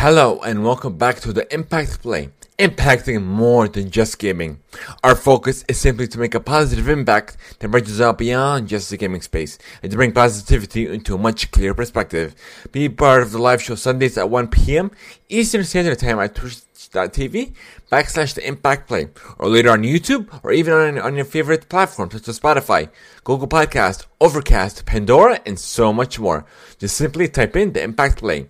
Hello and welcome back to the Impact Play, impacting more than just gaming. Our focus is simply to make a positive impact that reaches out beyond just the gaming space and to bring positivity into a much clearer perspective. Be part of the live show Sundays at 1 p.m. Eastern Standard Time at twitch.tv backslash the Impact Play or later on YouTube or even on, on your favorite platforms such as Spotify, Google Podcast, Overcast, Pandora, and so much more. Just simply type in the Impact Play.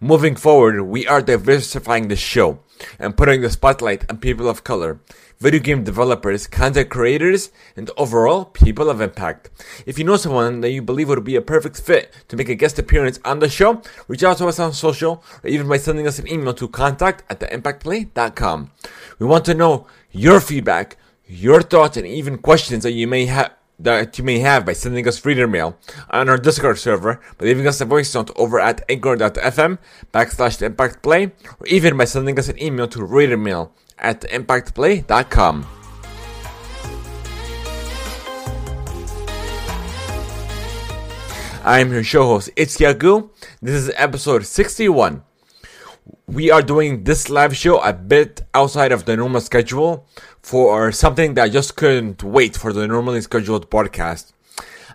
Moving forward, we are diversifying the show and putting the spotlight on people of color, video game developers, content creators, and overall people of impact. If you know someone that you believe would be a perfect fit to make a guest appearance on the show, reach out to us on social or even by sending us an email to contact at theimpactplay.com. We want to know your feedback, your thoughts, and even questions that you may have that you may have by sending us reader mail on our Discord server, by leaving us a voice note over at anchor.fm backslash impact play, or even by sending us an email to reader mail at impactplay.com. I'm your show host, It's Yagu. This is episode 61. We are doing this live show a bit outside of the normal schedule for something that I just couldn't wait for the normally scheduled podcast.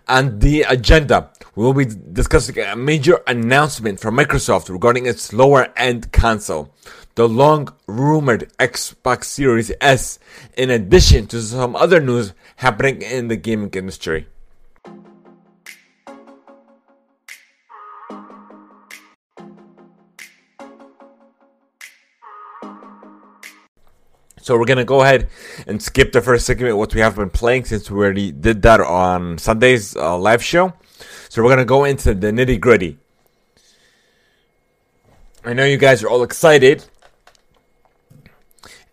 And the agenda, we will be discussing a major announcement from Microsoft regarding its lower end console, the long rumored Xbox Series S, in addition to some other news happening in the gaming industry. So we're gonna go ahead and skip the first segment, what we have been playing, since we already did that on Sunday's uh, live show. So we're gonna go into the nitty gritty. I know you guys are all excited,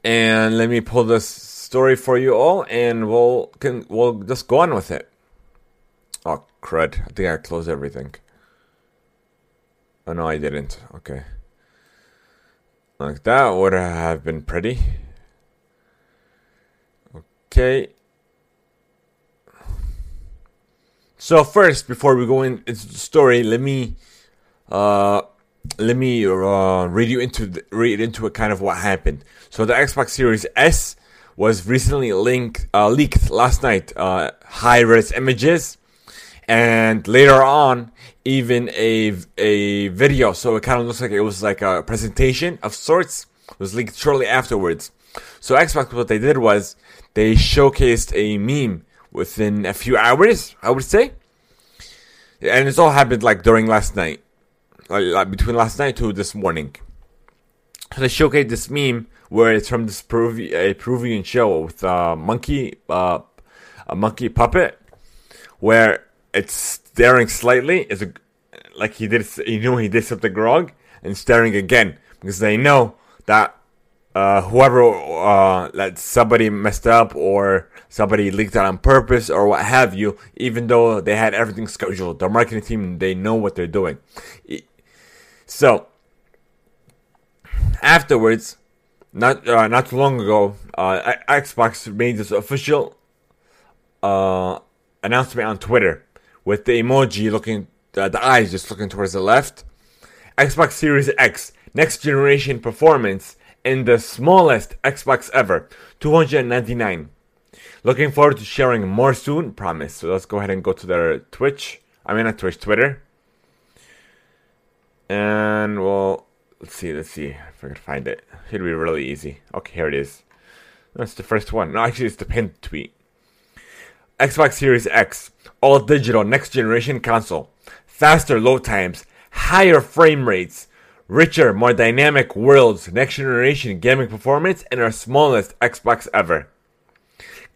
and let me pull this story for you all, and we'll can we'll just go on with it. Oh crud! I think I closed everything. Oh no, I didn't. Okay, like that would have been pretty. Okay. So first, before we go into the story, let me uh, let me uh, read you into the, read into a kind of what happened. So the Xbox Series S was recently linked uh, leaked last night. Uh, high res images, and later on, even a a video. So it kind of looks like it was like a presentation of sorts. was leaked shortly afterwards. So Xbox, what they did was they showcased a meme within a few hours, I would say. And it's all happened like during last night, like, between last night to this morning. So they showcased this meme where it's from this Peruvian, a Peruvian show with a monkey, uh, a monkey puppet, where it's staring slightly, is like he did, you know, he did something wrong, and staring again because they know that uh, whoever uh, that somebody messed up or somebody leaked it on purpose or what have you, even though they had everything scheduled, the marketing team they know what they're doing. So afterwards, not uh, not too long ago, uh, Xbox made this official uh, announcement on Twitter with the emoji looking, uh, the eyes just looking towards the left. Xbox Series X next generation performance in the smallest Xbox ever, 299. Looking forward to sharing more soon, promise. So let's go ahead and go to their Twitch. I mean, not Twitch, Twitter. And well, let's see, let's see if I can find it. Should be really easy. Okay, here it is. That's the first one. No, actually, it's the pinned tweet. Xbox Series X, all digital next generation console, faster load times, higher frame rates, richer, more dynamic worlds, next generation gaming performance, and our smallest Xbox ever.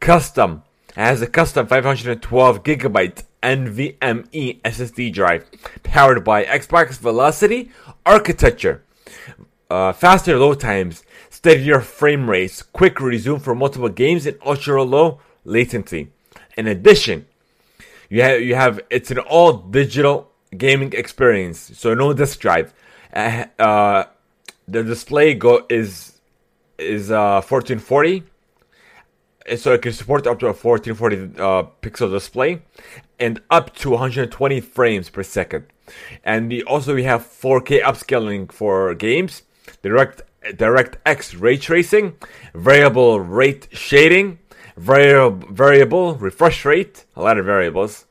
Custom has a custom 512 gigabyte NVMe SSD drive powered by Xbox Velocity architecture. Uh, faster load times, steadier frame rates, quick resume for multiple games, and ultra low latency. In addition, you have you have it's an all digital gaming experience, so no disk drive uh, uh, the display go is is uh 1440 so it can support up to a 1440 uh, pixel display and up to 120 frames per second And the, also we have 4K upscaling for games, direct DirectX ray tracing, variable rate shading, variable variable refresh rate, a lot of variables.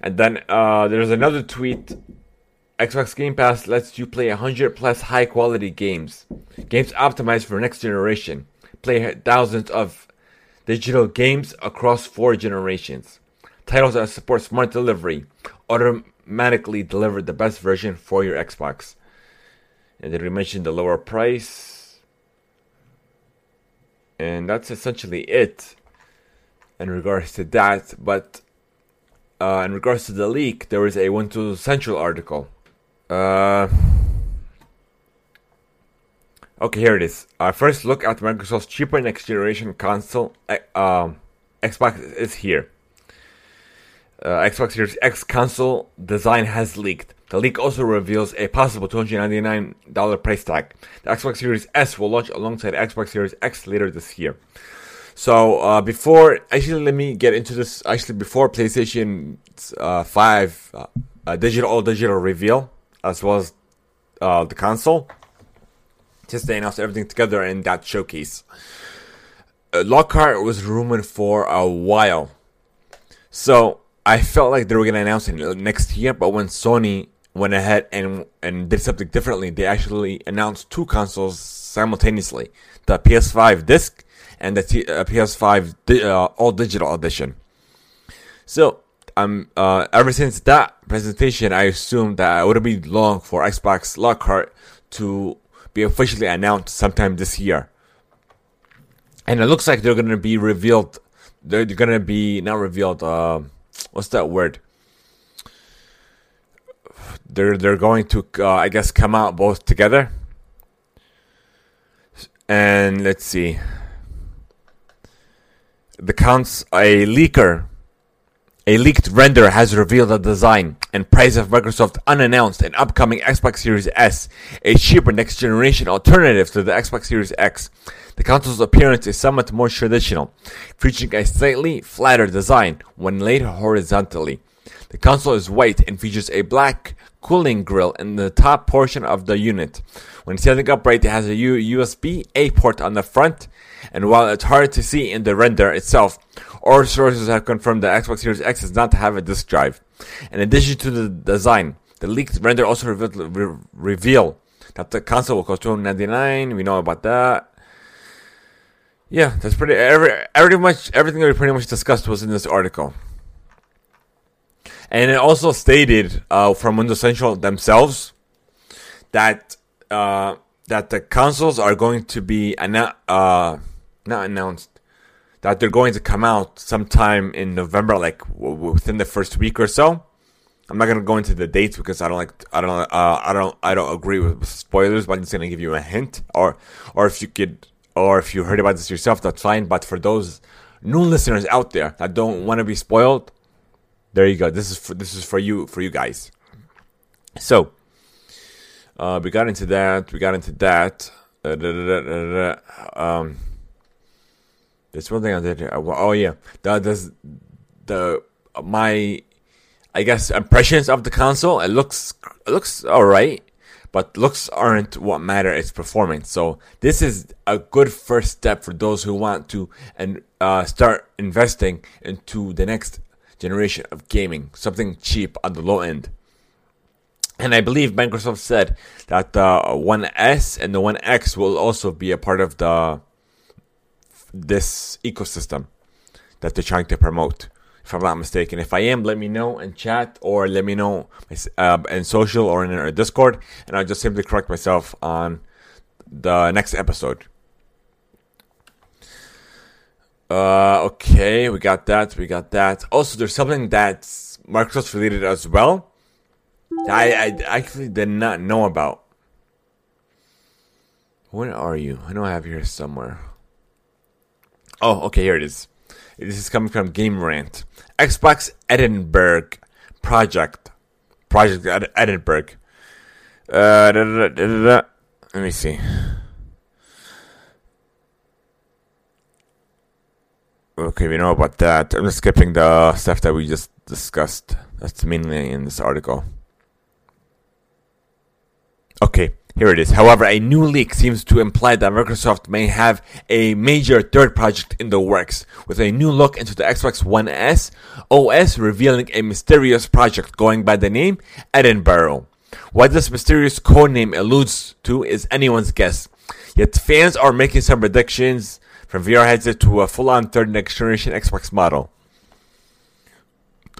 And then uh, there's another tweet. Xbox Game Pass lets you play 100 plus high quality games. Games optimized for next generation. Play thousands of digital games across four generations. Titles that support smart delivery automatically deliver the best version for your Xbox. And then we mentioned the lower price. And that's essentially it in regards to that. But uh, in regards to the leak, there was a Windows Central article. Uh, okay, here it is. Uh, first look at Microsoft's cheaper next generation console. Uh, Xbox is here. Uh, Xbox Series X console design has leaked. The leak also reveals a possible $299 price tag. The Xbox Series S will launch alongside Xbox Series X later this year. So uh, before, actually, let me get into this. Actually, before PlayStation uh, Five uh, digital all digital reveal, as well as uh, the console, just they announced everything together in that showcase. Uh, Lockhart was rumored for a while, so I felt like they were gonna announce it next year. But when Sony went ahead and and did something differently, they actually announced two consoles simultaneously: the PS5 disc and the T- uh, PS5 di- uh, all digital edition. So, um, uh, ever since that presentation, I assumed that it wouldn't be long for Xbox Lockhart to be officially announced sometime this year. And it looks like they're going to be revealed. They're going to be not revealed. Uh, what's that word? They're they're going to, uh, I guess, come out both together. And let's see the counts a leaker a leaked render has revealed the design and price of Microsoft unannounced and upcoming Xbox Series S, a cheaper next generation alternative to the Xbox Series X. The console's appearance is somewhat more traditional, featuring a slightly flatter design when laid horizontally. The console is white and features a black cooling grill in the top portion of the unit. When setting up right, it has a USB A port on the front and while it's hard to see in the render itself, all sources have confirmed that Xbox Series X does not have a disk drive. In addition to the design, the leaked render also revealed, re- reveal that the console will cost 299 We know about that. Yeah, that's pretty. Every, every much everything that we pretty much discussed was in this article, and it also stated uh, from Windows Central themselves that uh, that the consoles are going to be uh, not announced that they're going to come out sometime in November, like w- within the first week or so. I'm not gonna go into the dates because I don't like I don't uh, I don't I don't agree with spoilers, but I'm just gonna give you a hint, or or if you could or if you heard about this yourself, that's fine. But for those new listeners out there that don't want to be spoiled, there you go. This is for, this is for you for you guys. So uh, we got into that. We got into that. Uh, um, there's one thing I did. Oh yeah, the the, the my I guess impressions of the console. It looks it looks alright, but looks aren't what matter. It's performance. So this is a good first step for those who want to and uh, start investing into the next generation of gaming. Something cheap on the low end. And I believe Microsoft said that the One S and the One X will also be a part of the this ecosystem that they're trying to promote. If I'm not mistaken, if I am, let me know in chat or let me know uh, in social or in our Discord, and I'll just simply correct myself on the next episode. Uh, okay, we got that. We got that. Also, there's something that's Microsoft related as well. I, I actually did not know about. Where are you? I know I have here somewhere. Oh, okay, here it is. This is coming from Game Rant. Xbox Edinburgh project. Project Ed- Edinburgh. Uh, Let me see. Okay, we know about that. I'm just skipping the stuff that we just discussed. That's mainly in this article. Okay, here it is. However, a new leak seems to imply that Microsoft may have a major third project in the works, with a new look into the Xbox One S OS revealing a mysterious project going by the name Edinburgh. What this mysterious codename alludes to is anyone's guess. Yet fans are making some predictions from VR headset to a full-on third next generation Xbox model.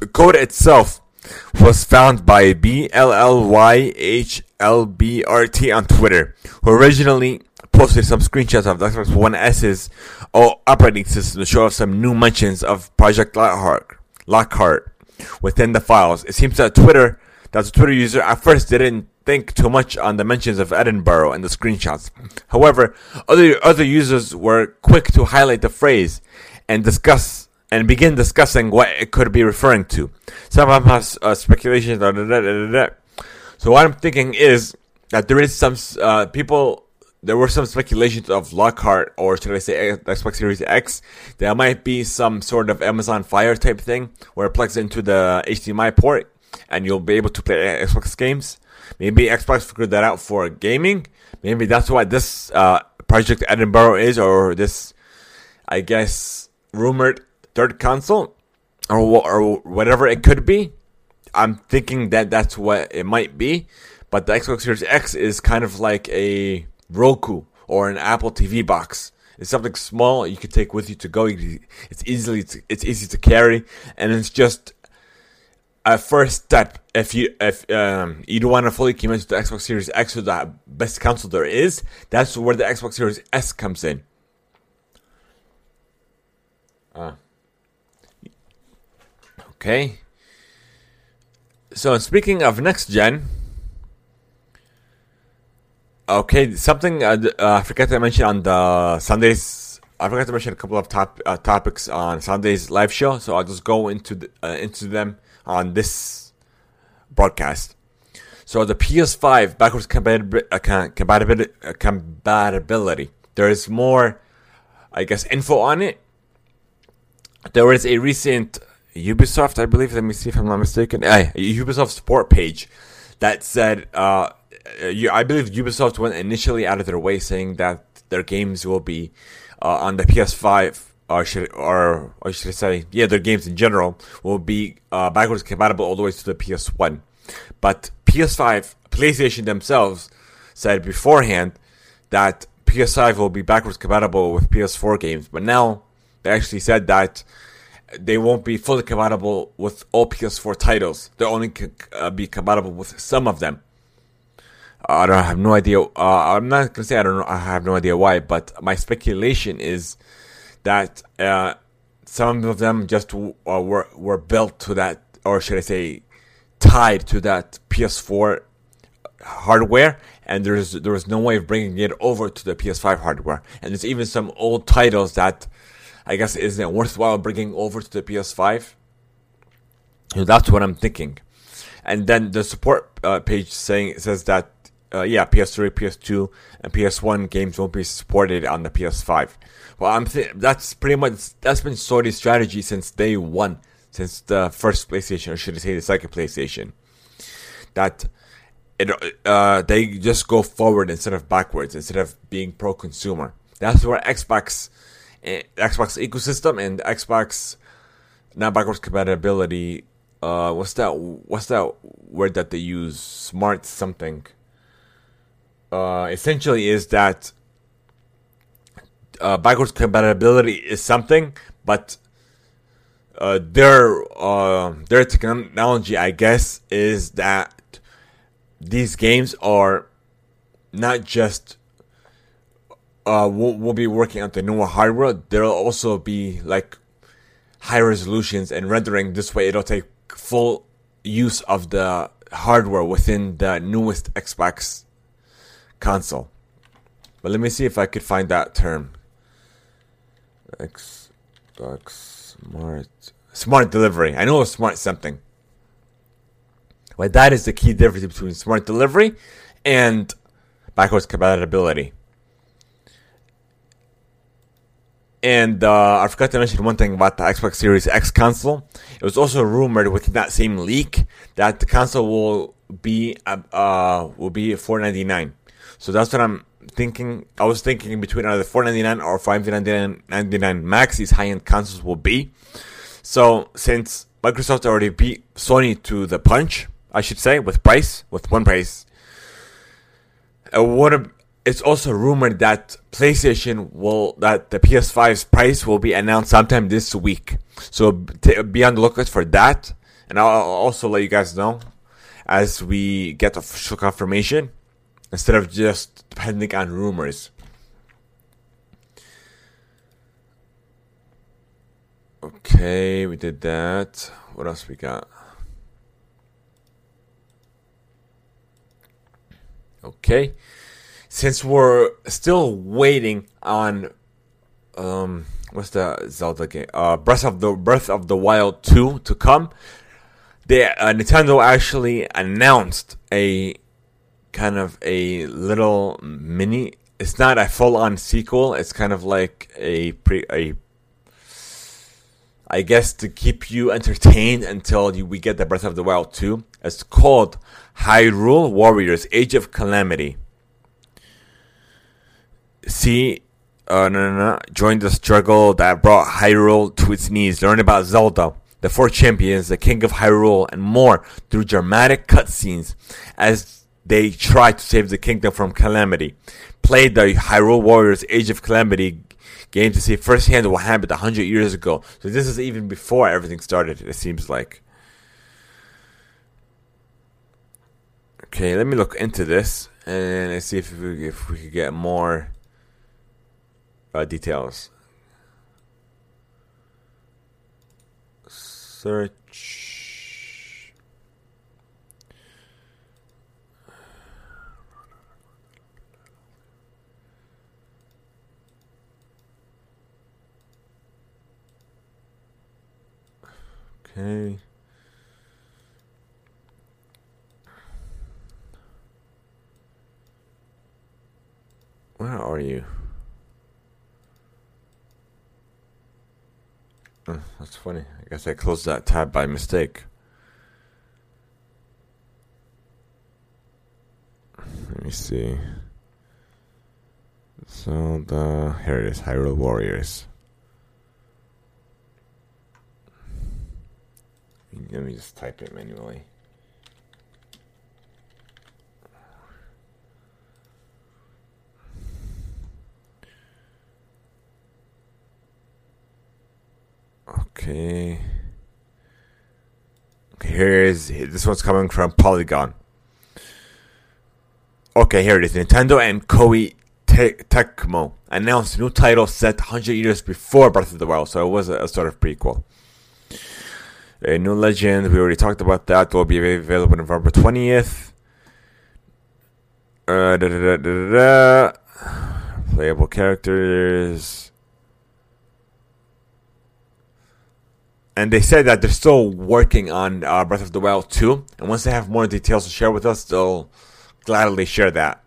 The code itself was found by BLLYHLBRT on Twitter, who originally posted some screenshots of the Xbox One S's operating system to show off some new mentions of Project Lockhart, Lockhart within the files. It seems that Twitter, that the Twitter user at first didn't think too much on the mentions of Edinburgh and the screenshots. However, other other users were quick to highlight the phrase and discuss and begin discussing what it could be referring to. Some of us uh, speculation. Da, da, da, so what I'm thinking is that there is some uh, people. There were some speculations of Lockhart, or should I say Xbox Series X. There might be some sort of Amazon Fire type thing where it plugs into the HDMI port, and you'll be able to play Xbox games. Maybe Xbox figured that out for gaming. Maybe that's what this uh, Project Edinburgh is, or this, I guess, rumored third console or or whatever it could be. I'm thinking that that's what it might be, but the Xbox Series X is kind of like a Roku or an Apple TV box. It's something small you can take with you to go. It's easily it's easy to carry, and it's just a first step. If you if um, you don't want to fully commit to the Xbox Series X or the best console there is, that's where the Xbox Series S comes in. Uh. Okay. So speaking of next gen, okay, something uh, uh, I forgot to mention on the Sundays. I forgot to mention a couple of top uh, topics on Sunday's live show, so I'll just go into the, uh, into them on this broadcast. So the PS5 backwards compatibility, uh, compatibility, uh, compatibility. There is more, I guess, info on it. There was a recent Ubisoft, I believe. Let me see if I'm not mistaken. Uh, Ubisoft support page that said, uh, I believe Ubisoft went initially out of their way saying that their games will be uh, on the PS5, or should, or, or should I say, yeah, their games in general will be uh, backwards compatible all the way to the PS1. But PS5, PlayStation themselves said beforehand that PS5 will be backwards compatible with PS4 games, but now they actually said that they won't be fully compatible with all PS4 titles. They'll only uh, be compatible with some of them. I don't I have no idea. Uh, I'm not gonna say I don't know. I have no idea why, but my speculation is that uh, some of them just uh, were were built to that, or should I say, tied to that PS4 hardware, and there's there was no way of bringing it over to the PS5 hardware. And there's even some old titles that I guess isn't it worthwhile bringing over to the PS5? So that's what I'm thinking. And then the support uh, page saying says that uh, yeah, PS3, PS2, and PS1 games won't be supported on the PS5. Well, I'm th- that's pretty much that's been Sony's strategy since day one, since the first PlayStation, or should I say the second PlayStation. That it uh, they just go forward instead of backwards, instead of being pro-consumer. That's where Xbox Xbox ecosystem and Xbox not backwards compatibility. Uh, what's that? What's that word that they use? Smart something. Uh, essentially, is that uh, backwards compatibility is something, but uh, their uh, their technology, I guess, is that these games are not just uh, we'll, we'll be working on the newer hardware. There'll also be like high resolutions and rendering. This way, it'll take full use of the hardware within the newest Xbox console. But let me see if I could find that term. Xbox Smart Smart Delivery. I know it's smart something. Well, that is the key difference between smart delivery and backwards compatibility. And uh, I forgot to mention one thing about the Xbox Series X console. It was also rumored within that same leak that the console will be uh, will be four ninety nine. So that's what I'm thinking. I was thinking between either four ninety nine or five ninety nine max. These high end consoles will be. So since Microsoft already beat Sony to the punch, I should say, with price, with one price. Uh, what it's also rumored that PlayStation will that the PS5's price will be announced sometime this week. So be on the lookout for that, and I'll also let you guys know as we get official confirmation instead of just depending on rumors. Okay, we did that. What else we got? Okay since we're still waiting on um what's the Zelda game? Uh, Breath of the Breath of the Wild two to come. They uh, Nintendo actually announced a kind of a little mini. It's not a full on sequel. It's kind of like a pre a. I guess to keep you entertained until you, we get the Breath of the Wild 2. It's called Hyrule Warriors Age of Calamity. See, uh, no, no, no. Join the struggle that brought Hyrule to its knees. Learn about Zelda, the four champions, the king of Hyrule, and more through dramatic cutscenes as they try to save the kingdom from calamity. Play the Hyrule Warriors Age of Calamity game to see firsthand what happened a hundred years ago. So this is even before everything started. It seems like. Okay, let me look into this and see if we, if we could get more uh, details. Search. Okay. Where are you? Uh, that's funny. I guess I closed that tab by mistake. Let me see. So the here it is, Hyrule Warriors. Let me just type it manually. Okay. Here is this one's coming from Polygon. Okay, here it is. Nintendo and Koei Te- Tecmo announced a new title set 100 years before Breath of the Wild, so it was a, a sort of prequel. A new legend, we already talked about that, will be available November 20th. Uh, da, da, da, Playable characters. And they said that they're still working on uh, Breath of the Wild 2. And once they have more details to share with us, they'll gladly share that.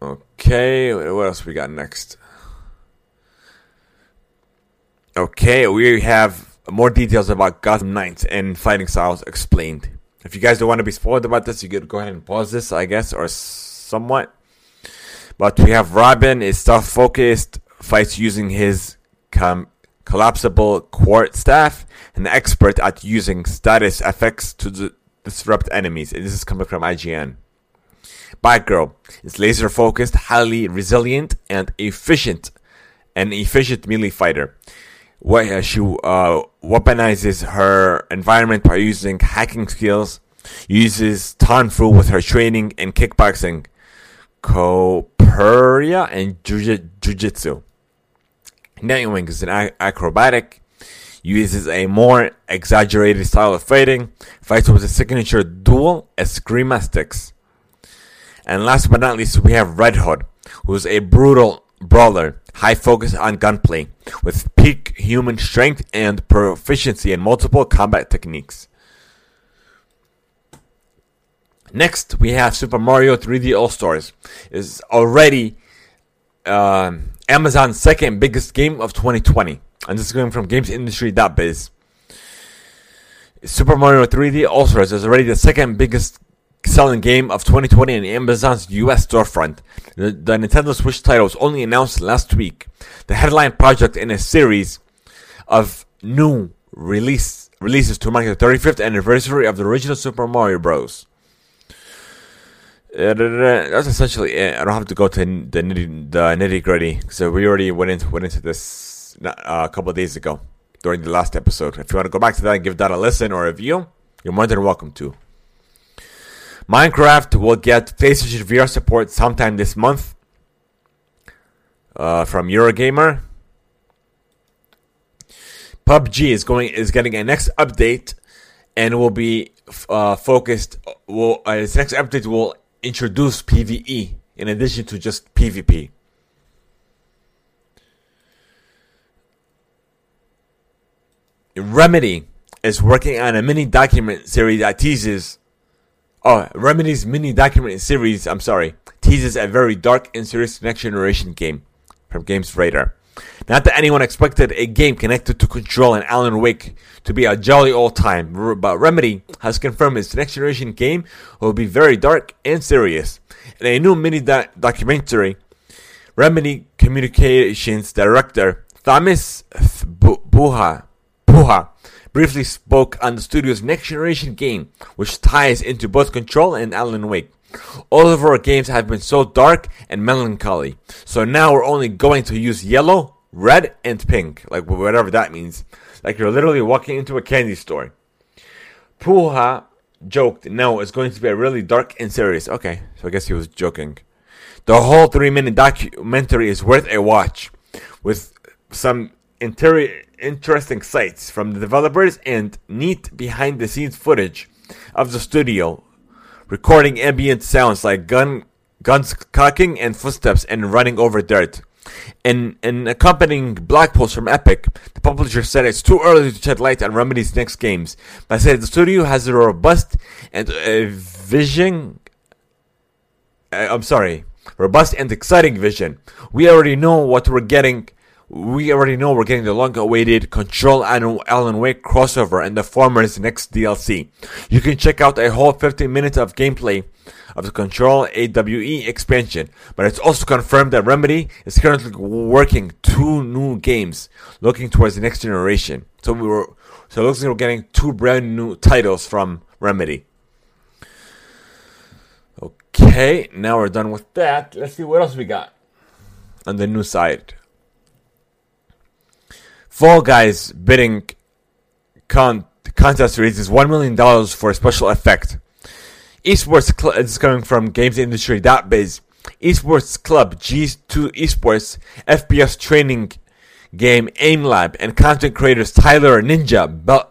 Okay, what else we got next? Okay, we have more details about Gotham Knights and fighting styles explained. If you guys don't want to be spoiled about this, you could go ahead and pause this, I guess, or somewhat. But we have Robin is stuff focused fights using his com- collapsible quarterstaff, an expert at using status effects to d- disrupt enemies. And this is coming from IGN. Batgirl is laser focused, highly resilient, and efficient, an efficient melee fighter. Where she uh, weaponizes her environment by using hacking skills, uses tonfa with her training in kickboxing, Capoeira, and Jiu-Jitsu. Nightwing is an acrobatic, uses a more exaggerated style of fighting, fights with a signature dual eskrima And last but not least, we have Red Hood, who's a brutal brawler, high focus on gunplay, with peak human strength and proficiency in multiple combat techniques. Next, we have Super Mario 3D All Stars. is already uh, Amazon's second biggest game of 2020. And this is coming from GamesIndustry.biz. Super Mario 3D All Stars is already the second biggest selling game of 2020 in Amazon's US storefront. The, the, Nintendo Switch title was only announced last week. The headline project in a series of new release releases to mark the 35th anniversary of the original Super Mario Bros. That's essentially it. I don't have to go to the nitty, the nitty gritty so we already went into went into this uh, a couple of days ago during the last episode. If you want to go back to that and give that a listen or a view, you're more than welcome to. Minecraft will get PlayStation VR support sometime this month uh, from Eurogamer. PUBG is going is getting a next update and will be uh, focused. Will uh, its next update will introduce PVE in addition to just PvP. Remedy is working on a mini document series that teases Oh, Remedy's mini document series, I'm sorry, teases a very dark and serious next generation game from Games Radar. Not that anyone expected a game connected to Control and Alan Wake to be a jolly old time, but Remedy has confirmed its next generation game will be very dark and serious. In a new mini do- documentary, Remedy Communications Director Thomas Puha, Puha briefly spoke on the studio's next generation game, which ties into both Control and Alan Wake. All of our games have been so dark and melancholy, so now we're only going to use yellow, red, and pink, like whatever that means. Like you're literally walking into a candy store. Puha joked, no, it's going to be a really dark and serious. Okay, so I guess he was joking. The whole three minute documentary is worth a watch, with some interior interesting sights from the developers and neat behind the scenes footage of the studio, recording ambient sounds like gun guns cocking and footsteps and running over dirt. In an accompanying blog post from Epic, the publisher said it's too early to shed light on Remedy's next games, but said the studio has a robust and a vision. Uh, I'm sorry, robust and exciting vision. We already know what we're getting we already know we're getting the long awaited Control and Alan Wake crossover and the former's next DLC. You can check out a whole 15 minutes of gameplay of the Control AWE expansion, but it's also confirmed that Remedy is currently working two new games looking towards the next generation. So we were so it looks like we're getting two brand new titles from Remedy. Okay, now we're done with that. Let's see what else we got on the new side. Fall Guys bidding con- contest raises $1 million for a special effect. Esports cl- is coming from GamesIndustry.biz. Esports Club G2 Esports FPS training game Aim Lab and content creators Tyler Ninja Be-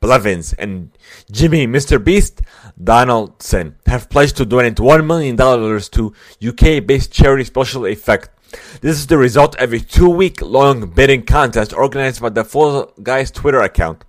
Blevins and Jimmy Mr. Beast Donaldson have pledged to donate $1 million to UK based charity Special Effect this is the result of a two-week long bidding contest organized by the Fall Guys Twitter account.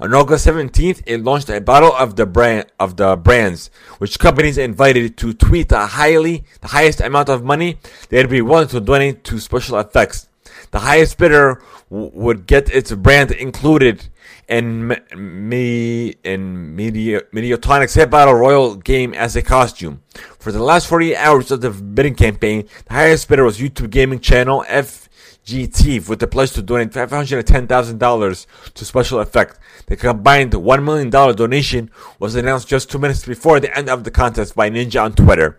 On August 17th, it launched a battle of the brand of the brands, which companies invited to tweet the highly the highest amount of money they'd be willing to donate to special effects. The highest bidder w- would get its brand included in me in Media Mediatonic's Hit Battle Royal game as a costume. For the last 48 hours of the bidding campaign, the highest bidder was YouTube gaming channel FGT with the pledge to donate $510,000 to special effect. The combined $1 million donation was announced just two minutes before the end of the contest by Ninja on Twitter.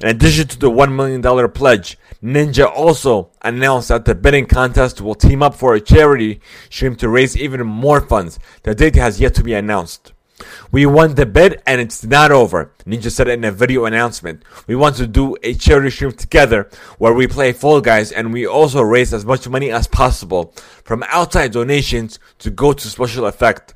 In addition to the $1 million pledge, Ninja also announced that the bidding contest will team up for a charity stream to raise even more funds. The date has yet to be announced. We won the bid and it's not over, Ninja said in a video announcement. We want to do a charity stream together where we play Fall Guys and we also raise as much money as possible from outside donations to go to special effect.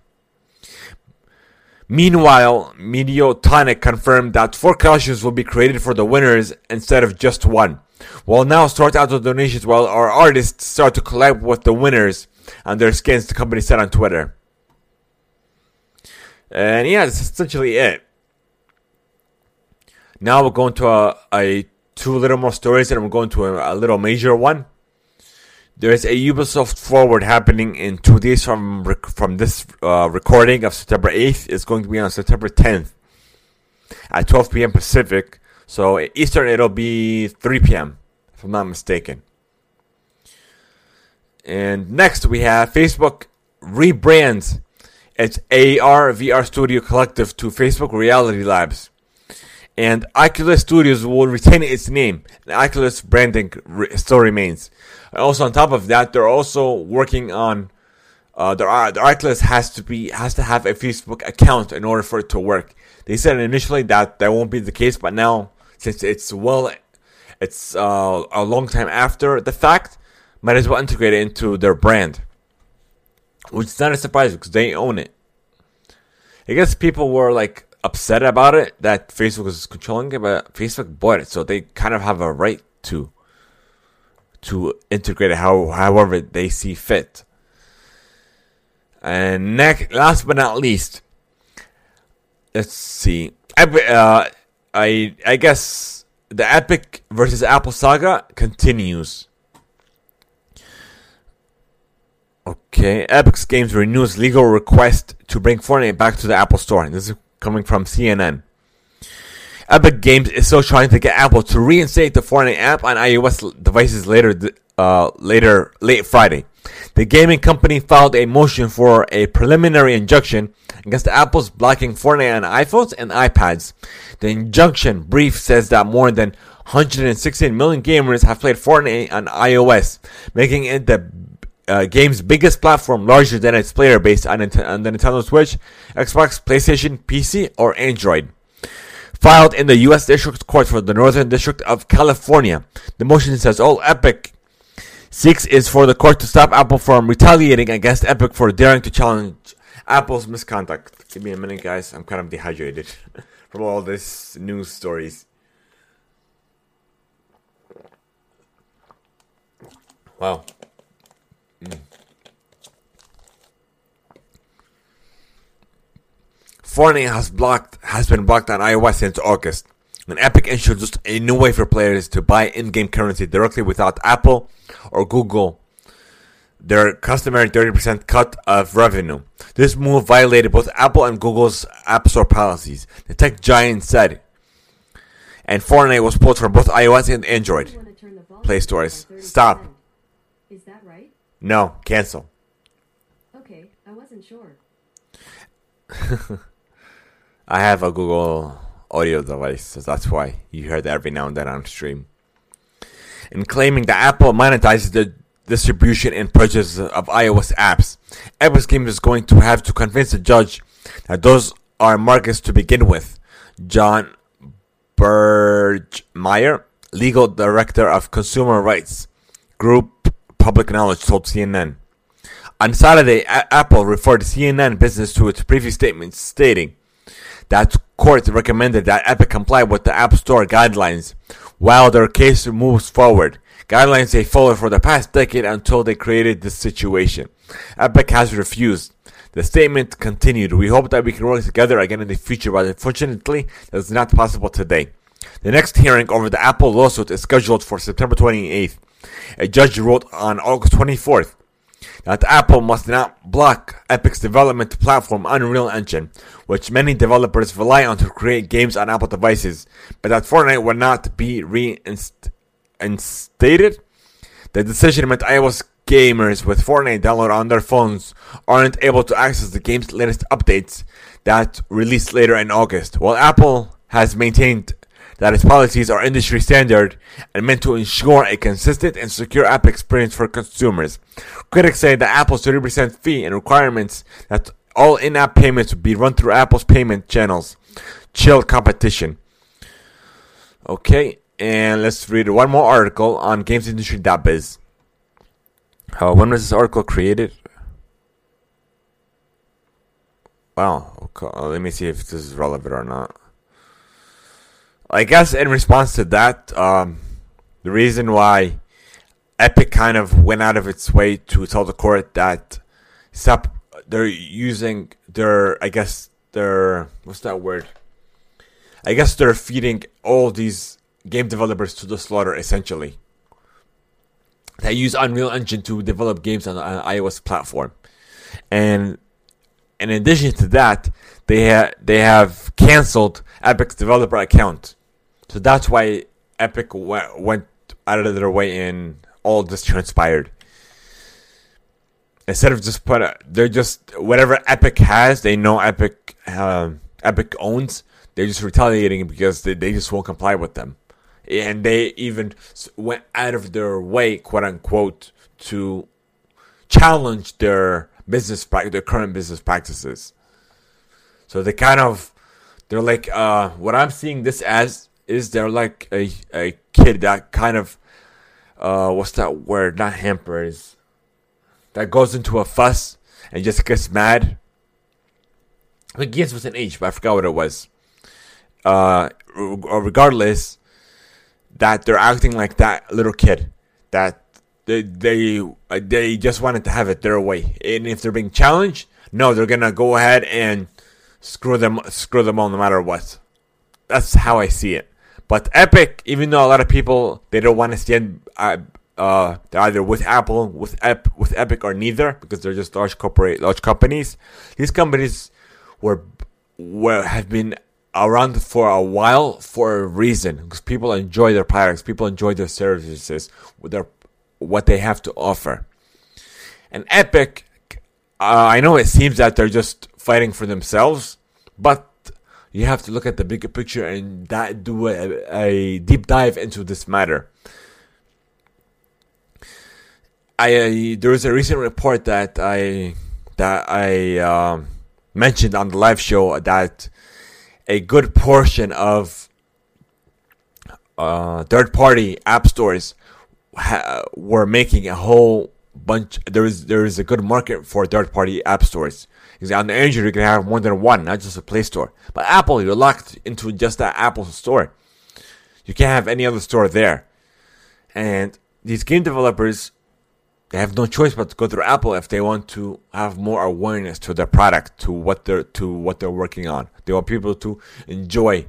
Meanwhile, Mediatonic confirmed that four costumes will be created for the winners instead of just one. We'll now sort out the donations while our artists start to collab with the winners and their skins, the company said on Twitter. And yeah, that's essentially it. Now we're going to a, a two little more stories, and we're going to a, a little major one. There's a Ubisoft Forward happening in two days from from this uh, recording of September 8th. It's going to be on September 10th at 12 p.m. Pacific. So Eastern, it'll be 3 p.m. if I'm not mistaken. And next we have Facebook rebrands its AR VR Studio Collective to Facebook Reality Labs. And Oculus Studios will retain its name. The Oculus branding re- still remains. Also on top of that, they're also working on uh, the, the Oculus has to be has to have a Facebook account in order for it to work. They said initially that that won't be the case, but now since it's well, it's uh, a long time after the fact, might as well integrate it into their brand, which is not a surprise because they own it. I guess people were like upset about it that Facebook was controlling it, but Facebook bought it, so they kind of have a right to to integrate it how however they see fit. And next, last but not least, let's see. Uh, I I guess the Epic versus Apple saga continues. Okay, Epic's Games renews legal request to bring Fortnite back to the Apple Store. This is coming from CNN. Epic Games is still trying to get Apple to reinstate the Fortnite app on iOS devices later, uh, later late Friday. The gaming company filed a motion for a preliminary injunction against Apple's blocking Fortnite on iPhones and iPads. The injunction brief says that more than 116 million gamers have played Fortnite on iOS, making it the uh, game's biggest platform, larger than its player base on, on the Nintendo Switch, Xbox, PlayStation, PC, or Android. Filed in the U.S. District Court for the Northern District of California, the motion says all Epic seeks is for the court to stop Apple from retaliating against Epic for daring to challenge Apple's misconduct. Give me a minute, guys. I'm kind of dehydrated from all this news stories. Wow. Fortnite has blocked has been blocked on iOS since August. And Epic introduced a new way for players to buy in-game currency directly without Apple or Google their customary 30% cut of revenue. This move violated both Apple and Google's App Store policies, the tech giant said. And Fortnite was pulled from both iOS and Android Play Stores. Stop. Is that right? No, cancel. Okay, I wasn't sure. I have a Google audio device, so that's why you hear that every now and then on stream. In claiming that Apple monetizes the distribution and purchase of iOS apps, Apple's game is going to have to convince the judge that those are markets to begin with. John Bergmayer, legal director of consumer rights group Public Knowledge, told CNN. On Saturday, A- Apple referred CNN business to its previous statement, stating that court recommended that Epic comply with the App Store guidelines while their case moves forward. Guidelines they followed for the past decade until they created this situation. Epic has refused. The statement continued, We hope that we can work together again in the future, but unfortunately, that is not possible today. The next hearing over the Apple lawsuit is scheduled for September 28th. A judge wrote on August 24th that Apple must not block Epic's development platform Unreal Engine, which many developers rely on to create games on Apple devices, but that Fortnite will not be reinstated. The decision meant iOS gamers with Fortnite download on their phones aren't able to access the game's latest updates that released later in August, while Apple has maintained that its policies are industry standard and meant to ensure a consistent and secure app experience for consumers. Critics say that Apple's 30% fee and requirements that all in-app payments would be run through Apple's payment channels chill competition. Okay, and let's read one more article on gamesindustry.biz. Uh, when was this article created? Wow, okay, let me see if this is relevant or not. I guess in response to that, um, the reason why Epic kind of went out of its way to tell the court that stop they're using their I guess their what's that word? I guess they're feeding all these game developers to the slaughter, essentially. They use Unreal Engine to develop games on an iOS platform, and in addition to that, they ha- they have canceled Epic's developer account. So that's why Epic went out of their way and all this transpired. Instead of just put, a, they're just whatever Epic has, they know Epic um, Epic owns. They're just retaliating because they, they just won't comply with them, and they even went out of their way, quote unquote, to challenge their business their current business practices. So they kind of they're like uh, what I'm seeing this as is they're like a a kid that kind of uh, what's that word? Not hampers. That goes into a fuss and just gets mad. I think begins with an H, but I forgot what it was. Uh, regardless, that they're acting like that little kid that they they uh, they just wanted to have it their way, and if they're being challenged, no, they're gonna go ahead and screw them screw them all no matter what. That's how I see it. But Epic, even though a lot of people they don't want to stand, uh, uh, they're either with Apple, with Ep, with Epic, or neither because they're just large corporate, large companies. These companies were were have been around for a while for a reason because people enjoy their products, people enjoy their services, their what they have to offer. And Epic, uh, I know it seems that they're just fighting for themselves, but you have to look at the bigger picture and that, do a, a deep dive into this matter. I uh, there was a recent report that I that I uh, mentioned on the live show that a good portion of uh, third party app stores ha- were making a whole bunch. There is there is a good market for third party app stores. Because on the Android you can have more than one, not just a Play Store. But Apple, you're locked into just that Apple store. You can't have any other store there. And these game developers, they have no choice but to go through Apple if they want to have more awareness to their product, to what they're to what they're working on. They want people to enjoy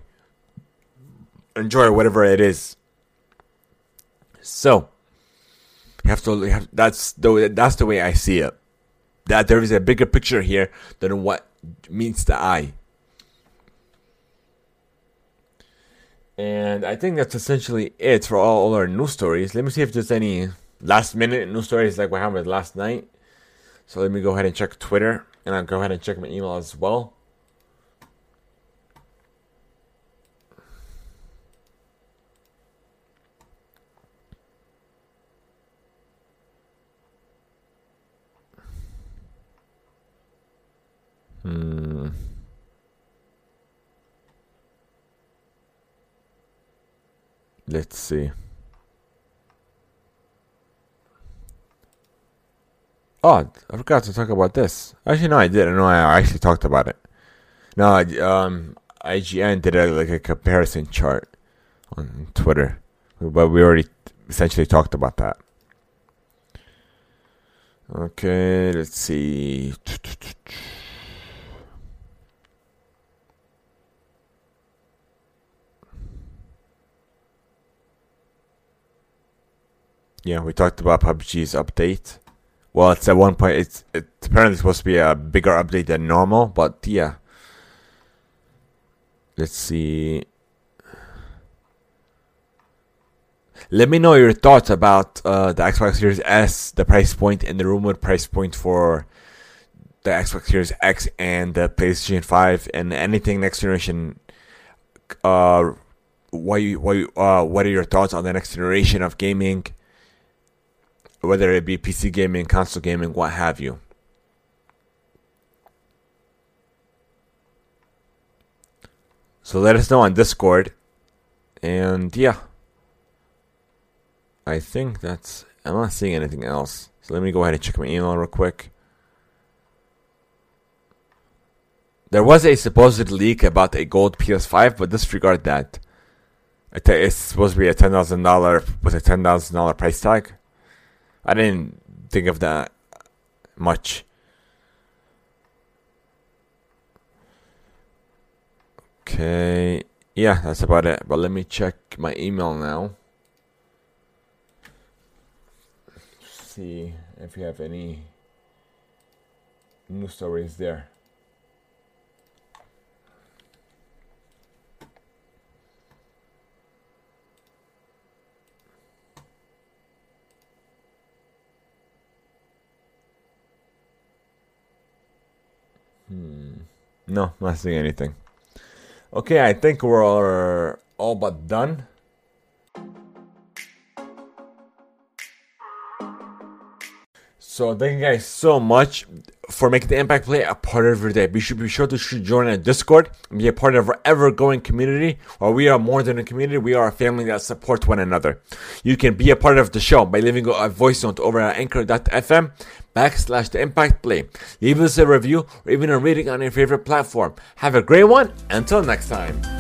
enjoy whatever it is. So you have to. You have, that's the that's the way I see it. That there is a bigger picture here than what meets the eye. And I think that's essentially it for all, all our news stories. Let me see if there's any last minute news stories like what happened last night. So let me go ahead and check Twitter and I'll go ahead and check my email as well. Hmm. Let's see. Oh, I forgot to talk about this. Actually, no, I didn't. No, I actually talked about it. No, um, IGN did a, like a comparison chart on Twitter, but we already essentially talked about that. Okay, let's see. Yeah, we talked about PUBG's update. Well, it's at one point. It's it's apparently supposed to be a bigger update than normal, but yeah. Let's see. Let me know your thoughts about uh, the Xbox Series S, the price point, and the rumored price point for the Xbox Series X and the PlayStation 5, and anything next generation. Uh, what you, uh, what are your thoughts on the next generation of gaming? Whether it be PC gaming, console gaming, what have you. So let us know on Discord. And yeah. I think that's. I'm not seeing anything else. So let me go ahead and check my email real quick. There was a supposed leak about a gold PS5, but disregard that. It's supposed to be a $10,000 with a $10,000 price tag. I didn't think of that much. Okay. yeah, that's about it. But let me check my email now. See if you have any news stories there. No, not seeing anything. Okay, I think we're all but done. So thank you guys so much for making the Impact Play a part of your day. Be sure, be sure to join our Discord and be a part of our ever-growing community. While we are more than a community, we are a family that supports one another. You can be a part of the show by leaving a voice note over at anchor.fm backslash the Impact Play. Leave us a review or even a rating on your favorite platform. Have a great one. Until next time.